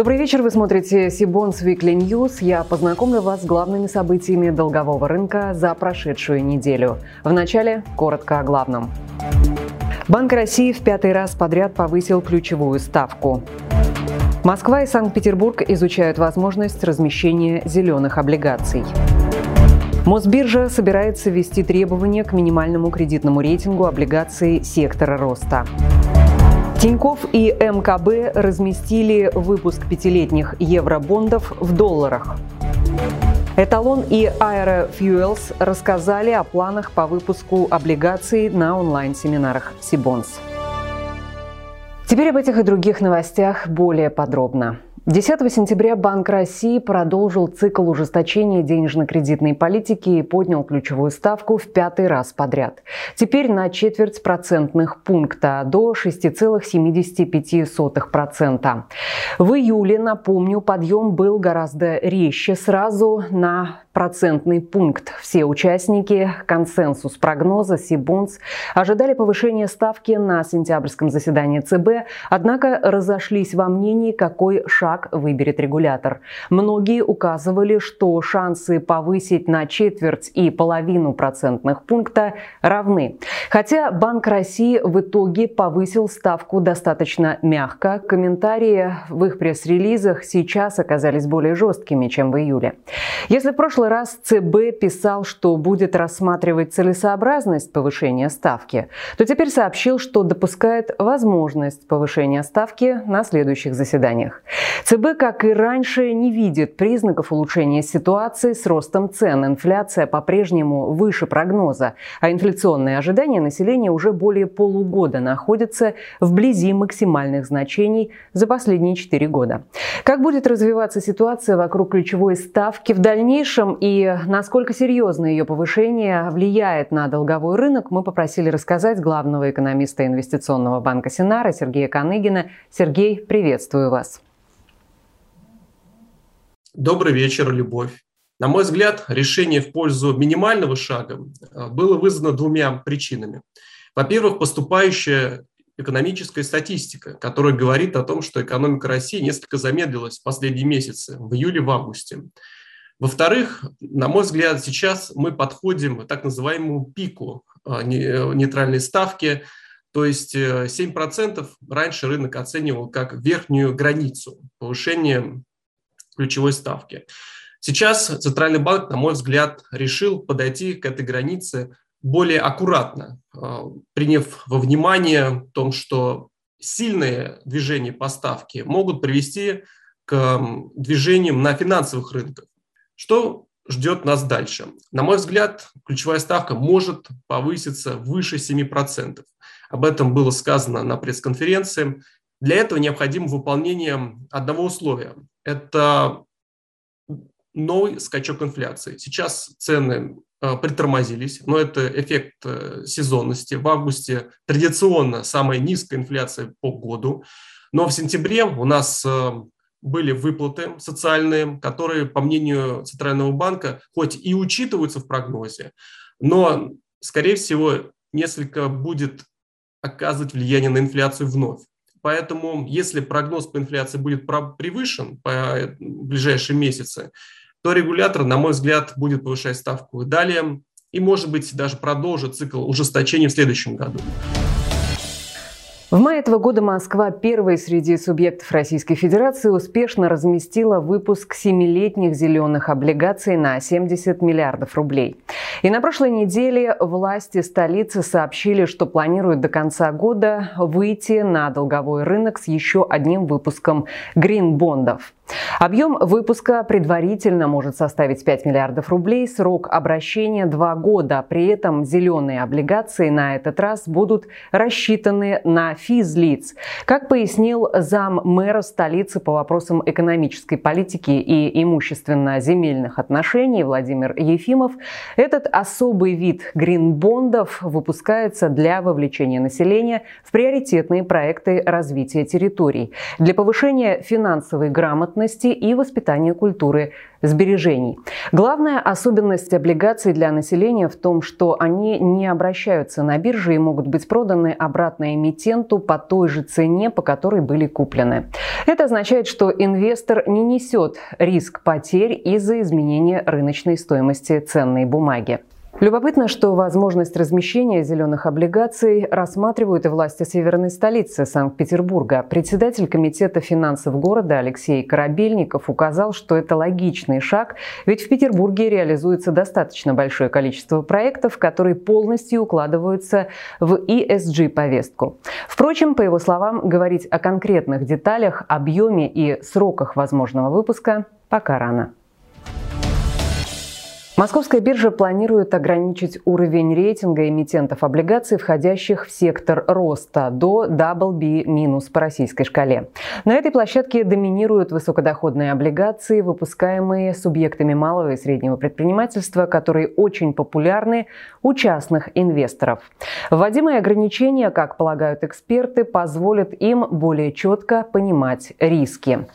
Добрый вечер, вы смотрите Сибонс Weekly News. Я познакомлю вас с главными событиями долгового рынка за прошедшую неделю. Вначале коротко о главном. Банк России в пятый раз подряд повысил ключевую ставку. Москва и Санкт-Петербург изучают возможность размещения зеленых облигаций. Мосбиржа собирается ввести требования к минимальному кредитному рейтингу облигаций сектора роста. Тиньков и МКБ разместили выпуск пятилетних евробондов в долларах. Эталон и Aerofuels рассказали о планах по выпуску облигаций на онлайн-семинарах Сибонс. Теперь об этих и других новостях более подробно. 10 сентября Банк России продолжил цикл ужесточения денежно-кредитной политики и поднял ключевую ставку в пятый раз подряд. Теперь на четверть процентных пункта до 6,75%. В июле, напомню, подъем был гораздо резче, сразу на процентный пункт. Все участники консенсус прогноза Сибонс ожидали повышения ставки на сентябрьском заседании ЦБ, однако разошлись во мнении, какой шаг выберет регулятор. Многие указывали, что шансы повысить на четверть и половину процентных пункта равны. Хотя Банк России в итоге повысил ставку достаточно мягко, комментарии в их пресс-релизах сейчас оказались более жесткими, чем в июле. Если в прошлый раз ЦБ писал, что будет рассматривать целесообразность повышения ставки, то теперь сообщил, что допускает возможность повышения ставки на следующих заседаниях. ЦБ, как и раньше, не видит признаков улучшения ситуации с ростом цен. Инфляция по-прежнему выше прогноза, а инфляционные ожидания населения уже более полугода находятся вблизи максимальных значений за последние четыре года. Как будет развиваться ситуация вокруг ключевой ставки в дальнейшем, и насколько серьезно ее повышение влияет на долговой рынок, мы попросили рассказать главного экономиста инвестиционного банка Синара Сергея Коныгина. Сергей, приветствую вас. Добрый вечер, Любовь. На мой взгляд, решение в пользу минимального шага э, было вызвано двумя причинами. Во-первых, поступающая экономическая статистика, которая говорит о том, что экономика России несколько замедлилась в последние месяцы, в июле, в августе. Во-вторых, на мой взгляд, сейчас мы подходим к так называемому пику а, нейтральной ставки, то есть 7% э, раньше рынок оценивал как верхнюю границу повышения ключевой ставки. Сейчас Центральный банк, на мой взгляд, решил подойти к этой границе более аккуратно, а, приняв во внимание том, что сильные движения по ставке могут привести к движениям на финансовых рынках. Что ждет нас дальше? На мой взгляд, ключевая ставка может повыситься выше 7%. Об этом было сказано на пресс-конференции. Для этого необходимо выполнение одного условия. Это новый скачок инфляции. Сейчас цены э, притормозились, но это эффект э, сезонности. В августе традиционно самая низкая инфляция по году, но в сентябре у нас э, были выплаты социальные, которые, по мнению Центрального банка, хоть и учитываются в прогнозе, но, скорее всего, несколько будет оказывать влияние на инфляцию вновь. Поэтому, если прогноз по инфляции будет превышен по ближайшие месяцы, то регулятор, на мой взгляд, будет повышать ставку и далее, и, может быть, даже продолжит цикл ужесточения в следующем году. В мае этого года Москва, первой среди субъектов Российской Федерации, успешно разместила выпуск семилетних зеленых облигаций на 70 миллиардов рублей. И на прошлой неделе власти столицы сообщили, что планируют до конца года выйти на долговой рынок с еще одним выпуском грин-бондов. Объем выпуска предварительно может составить 5 миллиардов рублей, срок обращения 2 года. При этом зеленые облигации на этот раз будут рассчитаны на физлиц. Как пояснил зам мэра столицы по вопросам экономической политики и имущественно-земельных отношений Владимир Ефимов, этот особый вид гринбондов выпускается для вовлечения населения в приоритетные проекты развития территорий. Для повышения финансовой грамотности грамотности и воспитания культуры сбережений. Главная особенность облигаций для населения в том, что они не обращаются на бирже и могут быть проданы обратно эмитенту по той же цене, по которой были куплены. Это означает, что инвестор не несет риск потерь из-за изменения рыночной стоимости ценной бумаги. Любопытно, что возможность размещения зеленых облигаций рассматривают и власти северной столицы Санкт-Петербурга. Председатель комитета финансов города Алексей Корабельников указал, что это логичный шаг, ведь в Петербурге реализуется достаточно большое количество проектов, которые полностью укладываются в ESG-повестку. Впрочем, по его словам, говорить о конкретных деталях, объеме и сроках возможного выпуска пока рано. Московская биржа планирует ограничить уровень рейтинга эмитентов облигаций, входящих в сектор роста, до BB- по российской шкале. На этой площадке доминируют высокодоходные облигации, выпускаемые субъектами малого и среднего предпринимательства, которые очень популярны у частных инвесторов. Вводимые ограничения, как полагают эксперты, позволят им более четко понимать риски.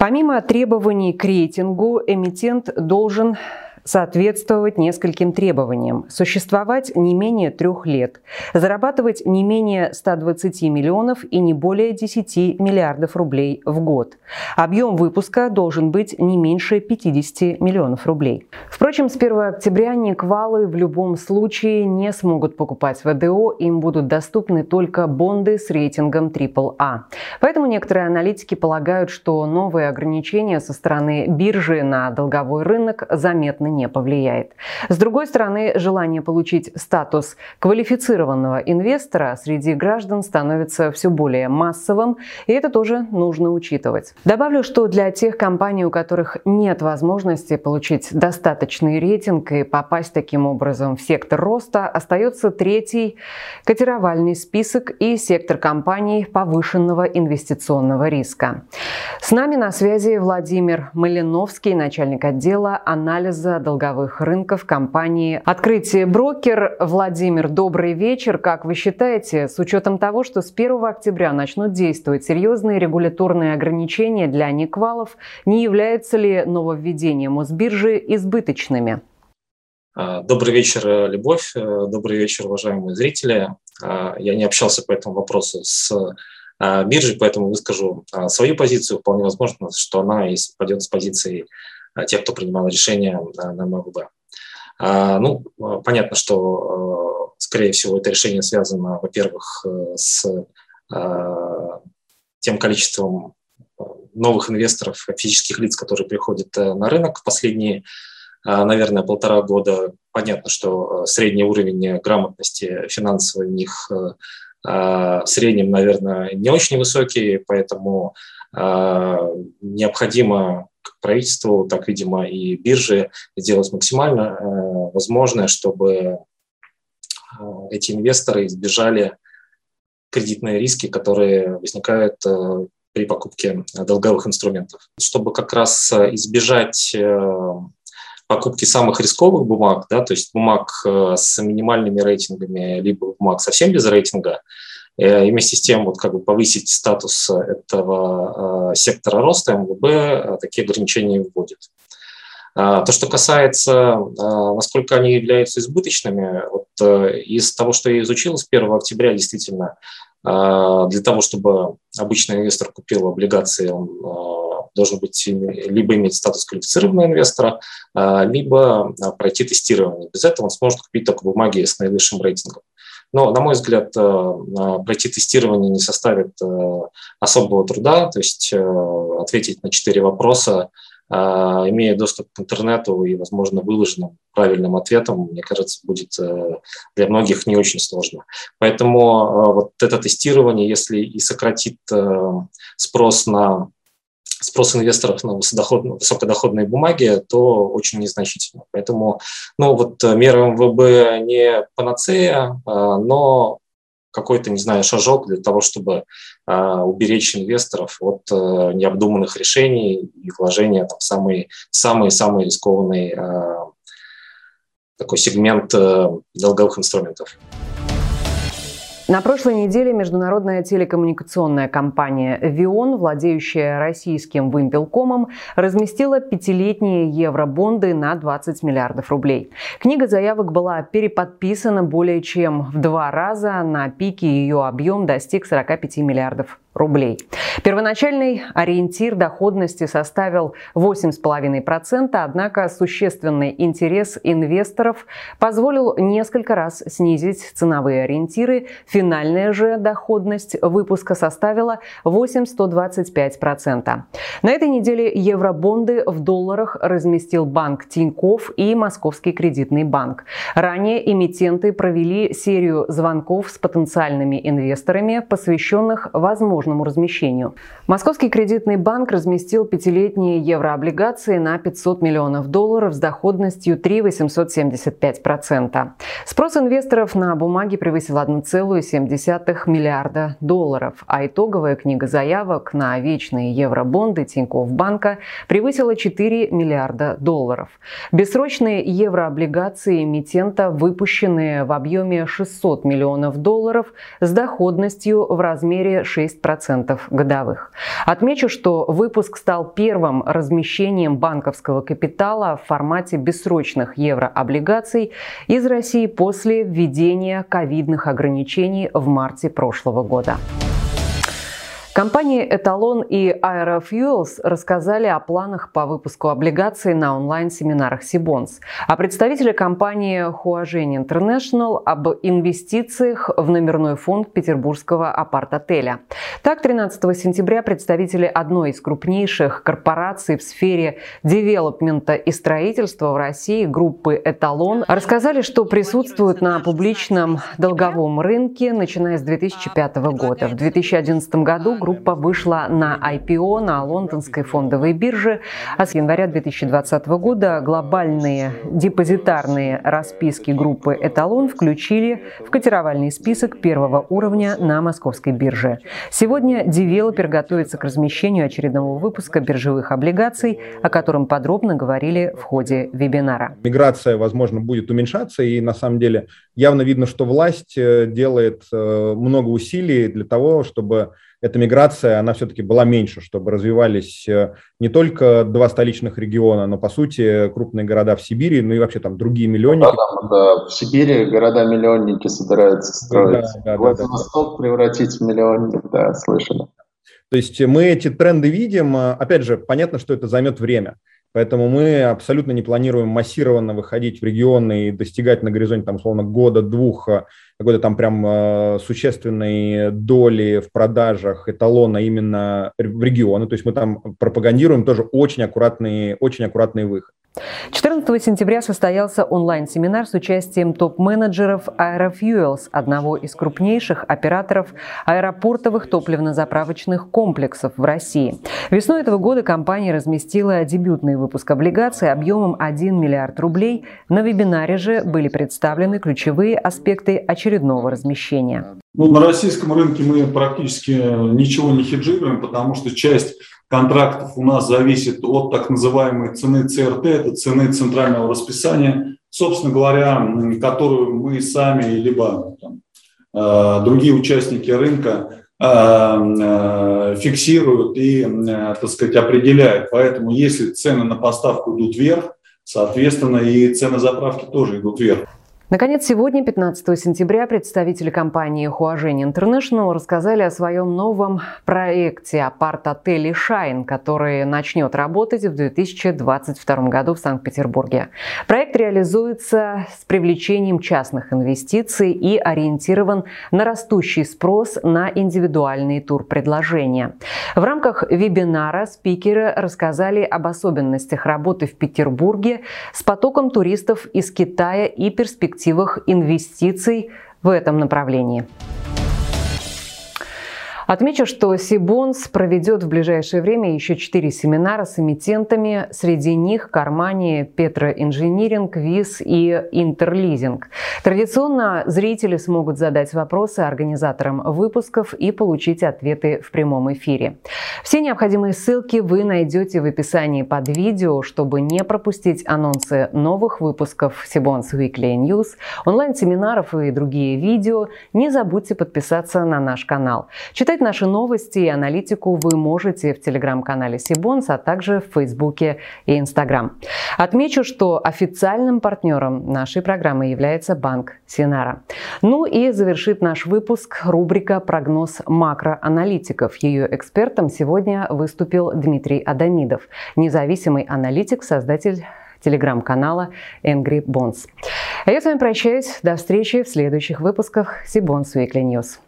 Помимо требований к рейтингу, эмитент должен соответствовать нескольким требованиям. Существовать не менее трех лет. Зарабатывать не менее 120 миллионов и не более 10 миллиардов рублей в год. Объем выпуска должен быть не меньше 50 миллионов рублей. Впрочем, с 1 октября Никвалы в любом случае не смогут покупать ВДО, им будут доступны только бонды с рейтингом AAA. Поэтому некоторые аналитики полагают, что новые ограничения со стороны биржи на долговой рынок заметно не повлияет. С другой стороны, желание получить статус квалифицированного инвестора среди граждан становится все более массовым, и это тоже нужно учитывать. Добавлю, что для тех компаний, у которых нет возможности получить достаточный рейтинг и попасть таким образом в сектор роста, остается третий котировальный список и сектор компаний повышенного инвестиционного риска. С нами на связи Владимир Малиновский, начальник отдела анализа долговых рынков компании «Открытие брокер». Владимир, добрый вечер. Как вы считаете, с учетом того, что с 1 октября начнут действовать серьезные регуляторные ограничения для никвалов, не является ли нововведение Мосбиржи избыточными? А, добрый вечер, Любовь. Э, добрый вечер, уважаемые зрители. А, я не общался по этому вопросу с а, биржей, поэтому выскажу свою позицию. Вполне возможно, что она и совпадет с позицией тех, кто принимал решения на МВБ. А, ну, понятно, что, скорее всего, это решение связано, во-первых, э, с а, тем количеством новых инвесторов, физических лиц, которые приходят э, на рынок в последние, наверное, полтора года. Понятно, что э, средний уровень грамотности финансовой у них в среднем, наверное, не очень высокий, поэтому необходимо правительству, так, видимо, и бирже сделать максимально э, возможное, чтобы э, эти инвесторы избежали кредитные риски, которые возникают э, при покупке долговых инструментов. Чтобы как раз избежать покупки самых рисковых бумаг, да, то есть бумаг с минимальными рейтингами, либо бумаг совсем без рейтинга, и вместе с тем вот как бы повысить статус этого э, сектора роста МВБ э, такие ограничения вводит. То, что касается, насколько они являются избыточными, вот из того, что я изучил с 1 октября, действительно, для того, чтобы обычный инвестор купил облигации, он должен быть либо иметь статус квалифицированного инвестора, либо пройти тестирование. Без этого он сможет купить только бумаги с наивысшим рейтингом. Но, на мой взгляд, э, пройти тестирование не составит э, особого труда, то есть э, ответить на четыре вопроса, имея доступ к интернету и, возможно, выложенным правильным ответом, мне кажется, будет для многих не очень сложно. Поэтому вот это тестирование, если и сократит спрос на спрос инвесторов на высокодоходные бумаги, то очень незначительно. Поэтому ну, вот э, мера МВБ не панацея, а, но какой-то, не знаю, шажок для того, чтобы а, уберечь инвесторов от а, необдуманных решений и вложения там, в самый, самый-самый рискованный а, такой сегмент а, долговых инструментов. На прошлой неделе международная телекоммуникационная компания «Вион», владеющая российским «Вымпелкомом», разместила пятилетние евробонды на 20 миллиардов рублей. Книга заявок была переподписана более чем в два раза. На пике ее объем достиг 45 миллиардов рублей. Первоначальный ориентир доходности составил 8,5%, однако существенный интерес инвесторов позволил несколько раз снизить ценовые ориентиры. Финальная же доходность выпуска составила 8,125%. На этой неделе евробонды в долларах разместил банк Тиньков и Московский кредитный банк. Ранее эмитенты провели серию звонков с потенциальными инвесторами, посвященных возможностям возможному размещению. Московский кредитный банк разместил пятилетние еврооблигации на 500 миллионов долларов с доходностью 3,875%. Спрос инвесторов на бумаги превысил 1,7 миллиарда долларов, а итоговая книга заявок на вечные евробонды Тинькофф банка превысила 4 миллиарда долларов. Бессрочные еврооблигации эмитента, выпущенные в объеме 600 миллионов долларов с доходностью в размере 6% 2% годовых. Отмечу, что выпуск стал первым размещением банковского капитала в формате бессрочных еврооблигаций из России после введения ковидных ограничений в марте прошлого года. Компании «Эталон» и «Аэрофьюэлс» рассказали о планах по выпуску облигаций на онлайн-семинарах «Cbonds», а представители компании «Хуажень Интернешнл» об инвестициях в номерной фонд петербургского апарт-отеля. Так, 13 сентября представители одной из крупнейших корпораций в сфере девелопмента и строительства в России группы «Эталон» рассказали, что присутствуют на публичном долговом рынке, начиная с 2005 года. В 2011 году группа вышла на IPO на лондонской фондовой бирже, а с января 2020 года глобальные депозитарные расписки группы «Эталон» включили в котировальный список первого уровня на московской бирже. Сегодня девелопер готовится к размещению очередного выпуска биржевых облигаций, о котором подробно говорили в ходе вебинара. Миграция, возможно, будет уменьшаться, и на самом деле явно видно, что власть э, делает э, много усилий для того, чтобы эта миграция, она все-таки была меньше, чтобы развивались э, не только два столичных региона, но, по сути, крупные города в Сибири, ну и вообще там другие миллионники. Да, да, в Сибири города-миллионники собираются строить. Да, да, Владивосток да, да. превратить в миллионник, да, слышали. То есть мы эти тренды видим. Опять же, понятно, что это займет время. Поэтому мы абсолютно не планируем массированно выходить в регионы и достигать на горизонте, там, условно, года-двух э, какой-то там прям э, существенной доли в продажах эталона именно в регионы. То есть мы там пропагандируем тоже очень аккуратный, очень аккуратный выход. 14 сентября состоялся онлайн-семинар с участием топ-менеджеров Aerofuels, одного из крупнейших операторов аэропортовых топливно-заправочных комплексов в России. Весной этого года компания разместила дебютный выпуск облигаций объемом 1 миллиард рублей. На вебинаре же были представлены ключевые аспекты очередного размещения. Ну, на российском рынке мы практически ничего не хеджируем, потому что часть контрактов у нас зависит от так называемой цены ЦРТ, это цены центрального расписания, собственно говоря, которую мы сами, либо там, э, другие участники рынка э, э, фиксируют и, так сказать, определяют. Поэтому если цены на поставку идут вверх, соответственно, и цены заправки тоже идут вверх. Наконец, сегодня, 15 сентября, представители компании Huajin International рассказали о своем новом проекте апарт-отеле «Шайн», который начнет работать в 2022 году в Санкт-Петербурге. Проект реализуется с привлечением частных инвестиций и ориентирован на растущий спрос на индивидуальные турпредложения. В рамках вебинара спикеры рассказали об особенностях работы в Петербурге с потоком туристов из Китая и перспективах инвестиций в этом направлении. Отмечу, что Сибонс проведет в ближайшее время еще четыре семинара с эмитентами. Среди них Кармани, Петроинжиниринг, ВИЗ и Интерлизинг. Традиционно зрители смогут задать вопросы организаторам выпусков и получить ответы в прямом эфире. Все необходимые ссылки вы найдете в описании под видео, чтобы не пропустить анонсы новых выпусков Сибонс Weekly News, онлайн-семинаров и другие видео. Не забудьте подписаться на наш канал. Читайте Читать наши новости и аналитику вы можете в телеграм-канале Сибонс, а также в Фейсбуке и Инстаграм. Отмечу, что официальным партнером нашей программы является банк Синара. Ну и завершит наш выпуск рубрика «Прогноз макроаналитиков». Ее экспертом сегодня выступил Дмитрий Адамидов, независимый аналитик, создатель телеграм-канала Angry Bonds. А я с вами прощаюсь. До встречи в следующих выпусках Сибонс Weekly News.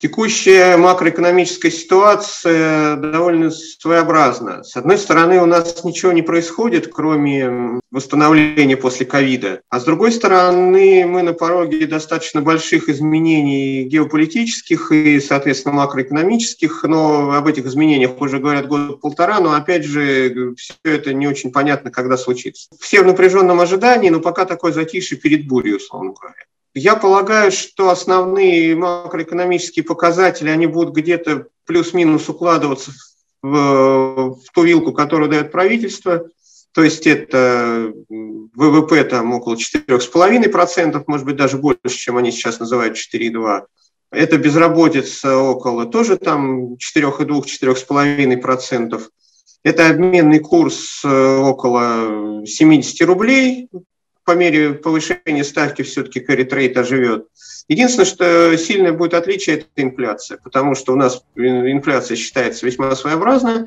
Текущая макроэкономическая ситуация довольно своеобразна. С одной стороны, у нас ничего не происходит, кроме восстановления после ковида. А с другой стороны, мы на пороге достаточно больших изменений геополитических и, соответственно, макроэкономических. Но об этих изменениях уже говорят год полтора, но, опять же, все это не очень понятно, когда случится. Все в напряженном ожидании, но пока такой затишье перед бурей, условно говоря. Я полагаю, что основные макроэкономические показатели, они будут где-то плюс-минус укладываться в, в ту вилку, которую дает правительство. То есть это ВВП там около 4,5%, может быть, даже больше, чем они сейчас называют 4,2%. Это безработица около тоже там 4,2-4,5%. Это обменный курс э, около 70 рублей по мере повышения ставки все-таки carry оживет. Единственное, что сильное будет отличие, это инфляция, потому что у нас инфляция считается весьма своеобразной,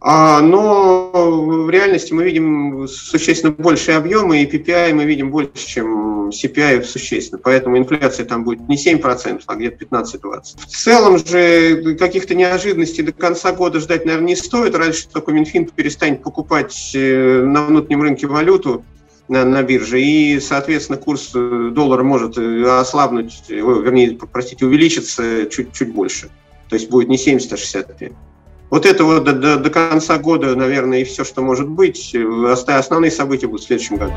а, но в реальности мы видим существенно большие объемы, и PPI мы видим больше, чем CPI существенно. Поэтому инфляция там будет не 7%, а где-то 15-20%. В целом же каких-то неожиданностей до конца года ждать, наверное, не стоит, разве что только Минфин перестанет покупать э, на внутреннем рынке валюту, на, на бирже, и, соответственно, курс э, доллара может э, ослабнуть, э, вернее, простите, увеличиться чуть-чуть больше. То есть будет не 70, а 65. Вот это вот до, до, до конца года, наверное, и все, что может быть. Основные события будут в следующем году.